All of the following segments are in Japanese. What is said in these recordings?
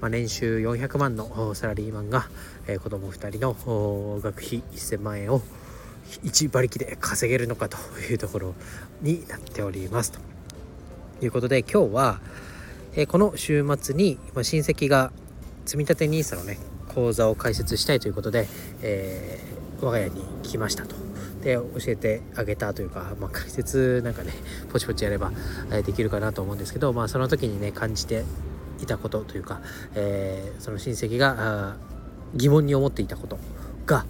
まあ、年収400万のサラリーマンが、えー、子供2人の学費1000万円を1馬力で稼げるのかというところになっておりますということで今日は、えー、この週末に、まあ、親戚が積立 NISA のね講座を開設したいということで、えー、我が家に来ましたと。で教えてあげたというか、まあ、解説なんかねポチポチやれば、え、できるかなと思うんですけど、まあ、その時にね感じていたことというか、えー、その親戚が疑問に思っていたことが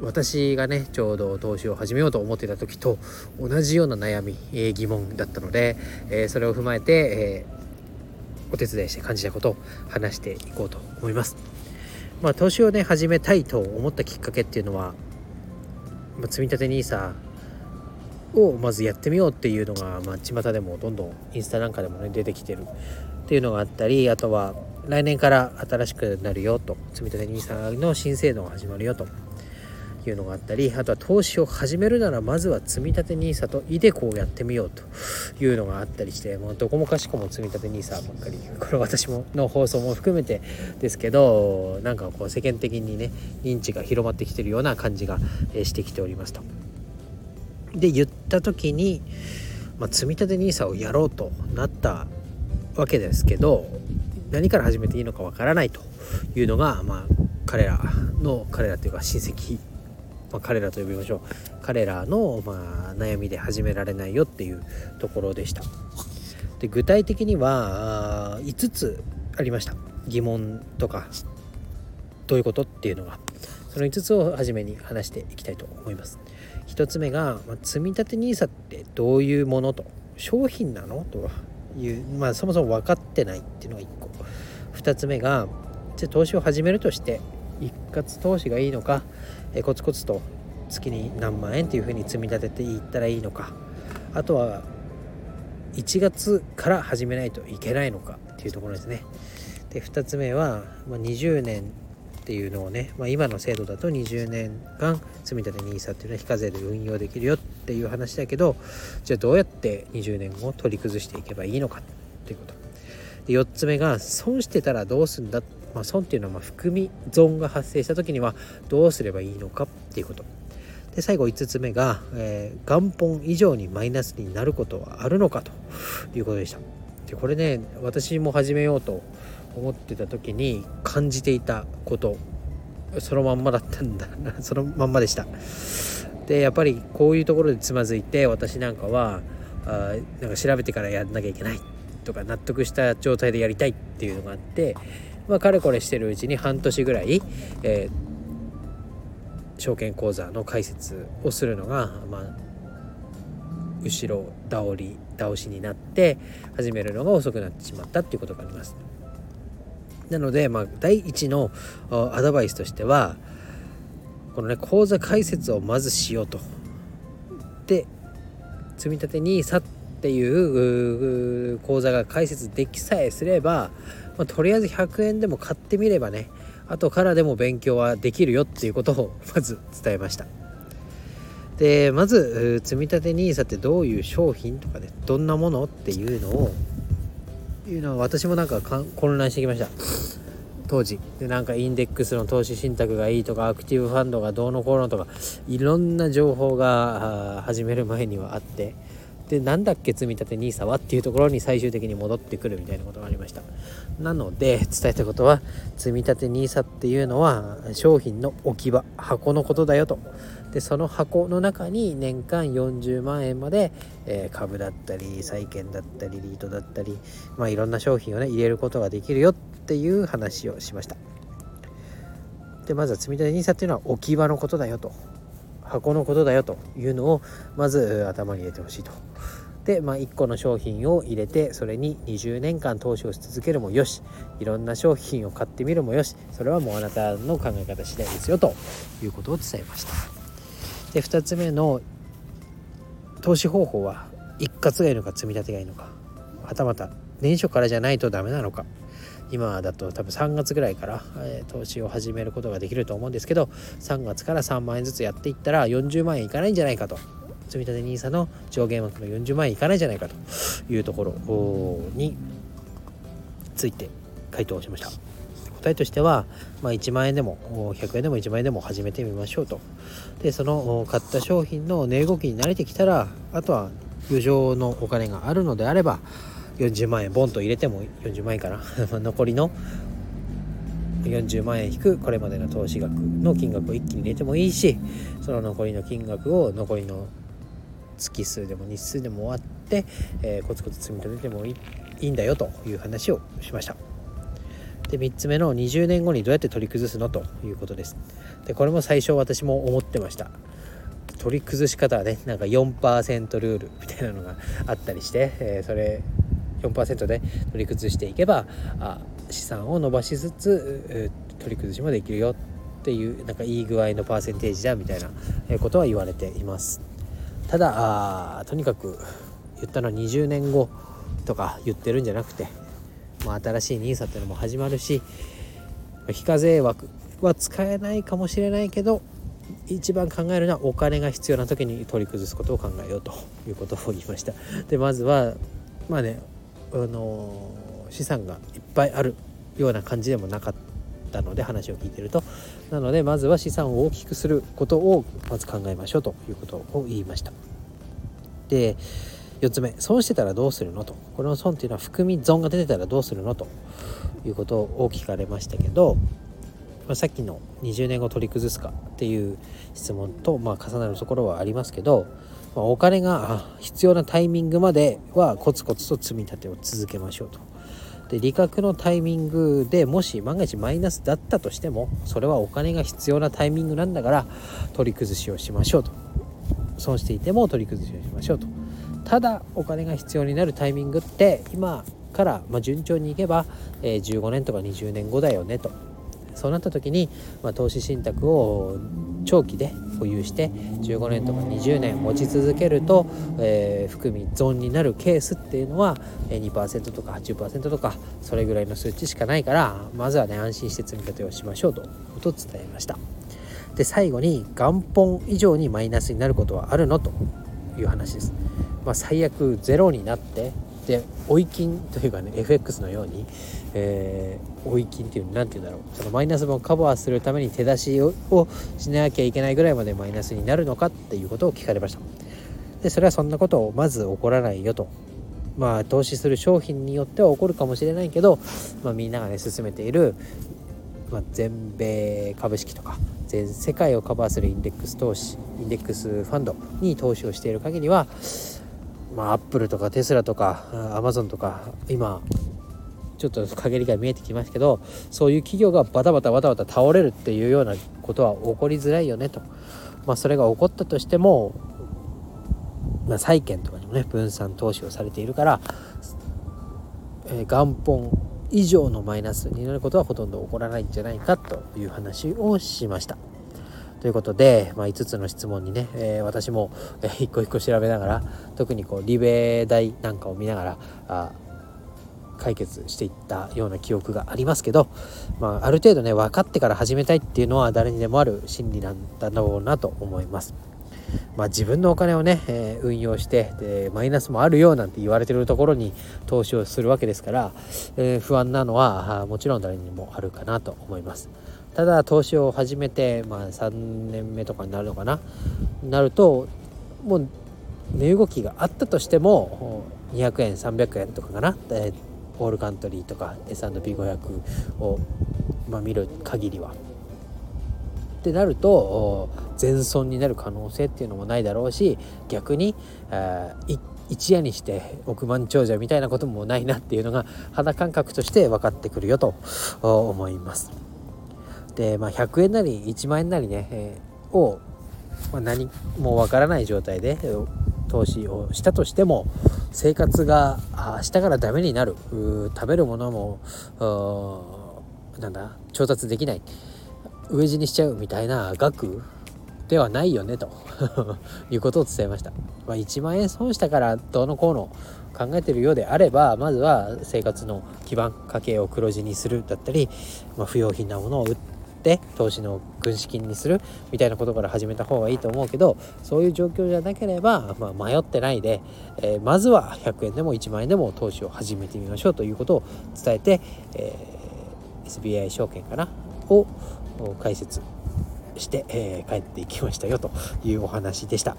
私がねちょうど投資を始めようと思っていた時と同じような悩み、えー、疑問だったので、えー、それを踏まえて、えー、お手伝いして感じたことを話していこうと思います。まあ、投資をね始めたいと思ったきっかけっていうのは、まあ、積立 NISA をまずやってみようっていうのが、まあ、巷でもどんどんインスタなんかでもね出てきてるっていうのがあったりあとは来年から新しくなるよと積立 NISA の新制度が始まるよというのがあったりあとは投資を始めるならまずは積立 NISA と iDeCo をやってみようというのがあったりしてもうどこもかしこも積立 NISA ばっかりこれ私もの放送も含めてですけどなんかこう世間的にね認知が広まってきてるような感じがしてきておりますと。で言った時に、まあ、積立 NISA をやろうとなったわけですけど何から始めていいのかわからないというのが、まあ、彼らの彼らというか親戚、まあ、彼らと呼びましょう。彼らの、まあ、悩みで始められないよっていうところでした。で具体的には5つありました。疑問とかどういうことっていうのが。その5つを初めに話していきたいと思います。1つ目が、まあ、積立 NISA ってどういうものと。商品なのという、まあ、そもそも分かってないっていうのが1個。2つ目がじゃ投資を始めるとして一括投資がいいのか、えコツコツと月に何万円っていうふうに積み立てていったらいいのか。あとは1月から始めないといけないのかっていうところですね。で2つ目は、まあ、20年っていうのをね、まあ、今の制度だと20年間積立 NISA っていうのは非課税で運用できるよっていう話だけどじゃあどうやって20年後取り崩していけばいいのかっていうこと。で4つ目が損してたらどうすんだ、まあ、損っていうのはま含み損が発生した時にはどうすればいいのかっていうこと。で最後5つ目が、えー、元本以上にマイナスになることはあるのかということでした。でこれね私も始めようと思ってた時に感じていたことそのまんまだったんだそのまんまでした。でやっぱりこういうところでつまずいて私なんかはあなんか調べてからやんなきゃいけないとか納得した状態でやりたいっていうのがあってまあかれこれしてるうちに半年ぐらい、えー、証券口座の開設をするのがまあ後ろ倒り倒しになって始めるのが遅くなってしまったっていうことがあります。なので、まあ、第一のアドバイスとしてはこのね口座開設をまずしようと。で積立 NISA っていう口座が開設できさえすれば、まあ、とりあえず100円でも買ってみればね後からでも勉強はできるよっていうことをまず伝えました。でまず積立 NISA ってどういう商品とかねどんなものっていうのをいうのは私もなんか混乱してきました当時。でなんかインデックスの投資信託がいいとかアクティブファンドがどうのこうのとかいろんな情報が始める前にはあって。でなんだっけ積み立て NISA はっていうところに最終的に戻ってくるみたいなことがありました。なので伝えたことは積み立て NISA っていうのは商品の置き場箱のことだよと。でその箱の中に年間40万円まで、えー、株だったり債券だったりリートだったり、まあ、いろんな商品をね入れることができるよっていう話をしました。でまずは積立 NISA っていうのは置き場のことだよと。箱のことだよというのをまず頭に入れてほしいと。で、まあ、1個の商品を入れてそれに20年間投資をし続けるもよし。いろんな商品を買ってみるもよし。それはもうあなたの考え方次第ですよということを伝えました。で2つ目の投資方法は一括がいいのか積み立てがいいのか。はたまた年初からじゃないとダメなのか。今だと多分3月ぐらいから、えー、投資を始めることができると思うんですけど3月から3万円ずつやっていったら40万円いかないんじゃないかと。積立 NISA の上限枠の40万円いかないじゃないかというところについて回答しました。答えとしては、まあ、1万円でも100円でも1万円でも始めてみましょうと。でその買った商品の値動きに慣れてきたらあとは余剰のお金があるのであれば40万円ボンと入れても40万円かな。残りの40万円引くこれまでの投資額の金額を一気に入れてもいいしその残りの金額を残りの月数でも日数でも終わって、えー、コツコツ積み立ててもいいんだよという話をしました。で3つ目の20年後にどうやって取り崩すのということです。でこれも最初私も思ってました。取り崩し方はねなんか4%ルール みたいなのがあったりして、えー、それ4%で取り崩していけばあ資産を伸ばしつつ取り崩しもできるよっていうなんかいい具合のパーセンテージだみたいなことは言われています。ただとにかく言ったのは20年後とか言ってるんじゃなくて、まあ、新しい NISA っていうのも始まるし非課税枠は使えないかもしれないけど一番考えるのはお金が必要な時に取り崩すことを考えようということを言いました。でまずはまあねあの資産がいっぱいあるような感じでもなかったので話を聞いてるとなのでまずは資産を大きくすることをまず考えましょうということを言いましたで4つ目損してたらどうするのとこの損っていうのは含み損が出てたらどうするのということを聞かれましたけど、まあ、さっきの20年後取り崩すかっていう質問と、まあ、重なるところはありますけどまあ、お金が必要なタイミングまではコツコツと積み立てを続けましょうと。で利確のタイミングでもし万が一マイナスだったとしてもそれはお金が必要なタイミングなんだから取り崩しをしましょうと。損していても取り崩しをしましょうと。ただお金が必要になるタイミングって今から、ま順調にいけば、え15年とか20年後だよねと。そうなった時に、ま、投資信託を長期で保有して15年とか20年持ち続けると、えー、含み損になるケースっていうのは2%とか80%とかそれぐらいの数値しかないからまずはね安心して積み立てをしましょうとことを伝えました。で最後に元本以上にマイナスになることはあるのという話です、まあ、最悪ゼロになってで追い金というかね FX のように、えー、追い金っていう何て言うんだろう。そのマイナス分をカバーするために手出しをしなきゃいけないぐらいまでマイナスになるのかっていうことを聞かれました。でそれはそんなことをまず起こらないよと。まあ投資する商品によっては起こるかもしれないけど、まあ、みんながね進めている、まあ、全米株式とか全世界をカバーするインデックス投資インデックスファンドに投資をしている限りはまあ、アップルとかテスラとかアマゾンとか今ちょっと陰りが見えてきますけどそういう企業がバタバタバタバタ倒れるっていうようなことは起こりづらいよねと、まあ、それが起こったとしても、まあ、債券とかにもね分散投資をされているから、えー、元本以上のマイナスになることはほとんど起こらないんじゃないかという話をしました。ということで、まあ、5つの質問にね、えー、私も、一個一個調べながら特にこうリベ大なんかを見ながらあ解決していったような記憶がありますけど、まあ、ある程度ね分かってから始めたいっていうのは誰にでもある心理なんだろうなと思います。まあ、自分のお金をね、えー、運用してでマイナスもあるよなんて言われてるところに投資をするわけですから、えー、不安なのはもちろん誰にもあるかなと思います。ただ投資を始めて、まあ、3年目とかになるのかな？なるともう値動きがあったとしても200円300円とかかな、えー、オールカントリーとか S&P500 を、まあ、見る限りは。ってなると全損になる可能性っていうのもないだろうし逆に、一夜にして億万長者みたいなこともないなっていうのが肌感覚として分かってくるよと思います。で、まあ、100円なり1万円なりね、えー、を、まあ、何もわからない状態で投資をしたとしても生活が明日からダメになる食べるものもなんだ調達できない飢え死にしちゃうみたいな額ではないよねと。いうことを伝えました、まあ、1万円損したからどうのこうの考えてるようであればまずは生活の基盤家計を黒字にするだったり、まあ、不用品なものを売って投資の軍資金にするみたいなことから始めた方がいいと思うけどそういう状況じゃなければ、まあ、迷ってないで、えー、まずは100円でも1万円でも投資を始めてみましょうということを伝えて、えー、SBI 証券かなを解説して、えー、帰っていきましたよというお話でした。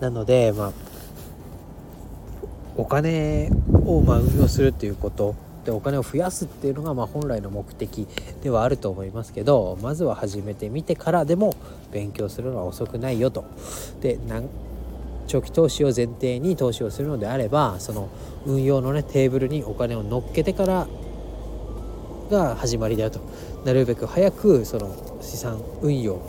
なので、まあ、お金をま運用するっていうことでお金を増やすっていうのがま本来の目的ではあると思いますけどまずは始めてみてからでも勉強するのは遅くないよと。で長期投資を前提に投資をするのであればその運用のねテーブルにお金を乗っけてからが始まりだよとなるべく早くその資産運用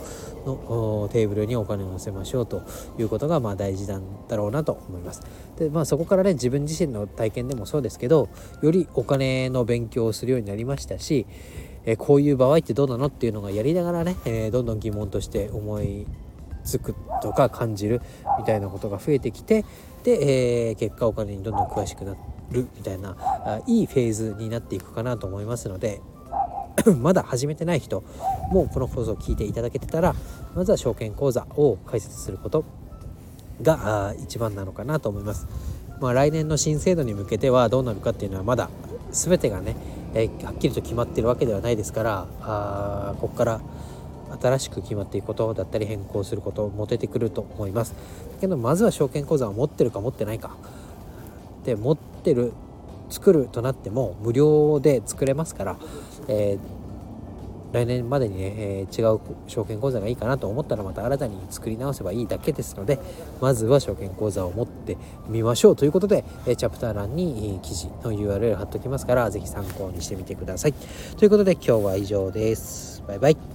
のテーブルにお金を乗せましょうということがまあ大事なんだろうなと思います。でまあそこからね自分自身の体験でもそうですけどよりお金の勉強をするようになりましたし、えこういう場合ってどうなのっていうのがやりながらね、え、どんどん疑問として思いつくとか感じるみたいなことが増えてきてで、えー、結果お金にどんどん詳しくなるみたいなあいいフェーズになっていくかなと思いますので まだ始めてない人もこの放送を聞いていただけてたらまずは証券口座を開設することが一番なのかなと思います。まあ、来年の新制度に向けてはどうなるかっていうのはまだ全てがね、えー、はっきりと決まってるわけではないですからあここから新しく決まっていくことだったり変更することも出てくると思います。だけどまずは証券口座を持ってるか持ってないかで持ってる作るとなっても無料で作れますから、えー、来年までにね、えー、違う証券口座がいいかなと思ったらまた新たに作り直せばいいだけですのでまずは証券口座を持ってみましょうということで、えチャプター欄に記事の URL 貼っときますから是非参考にしてみてください。ということで今日は以上です。バイバイ。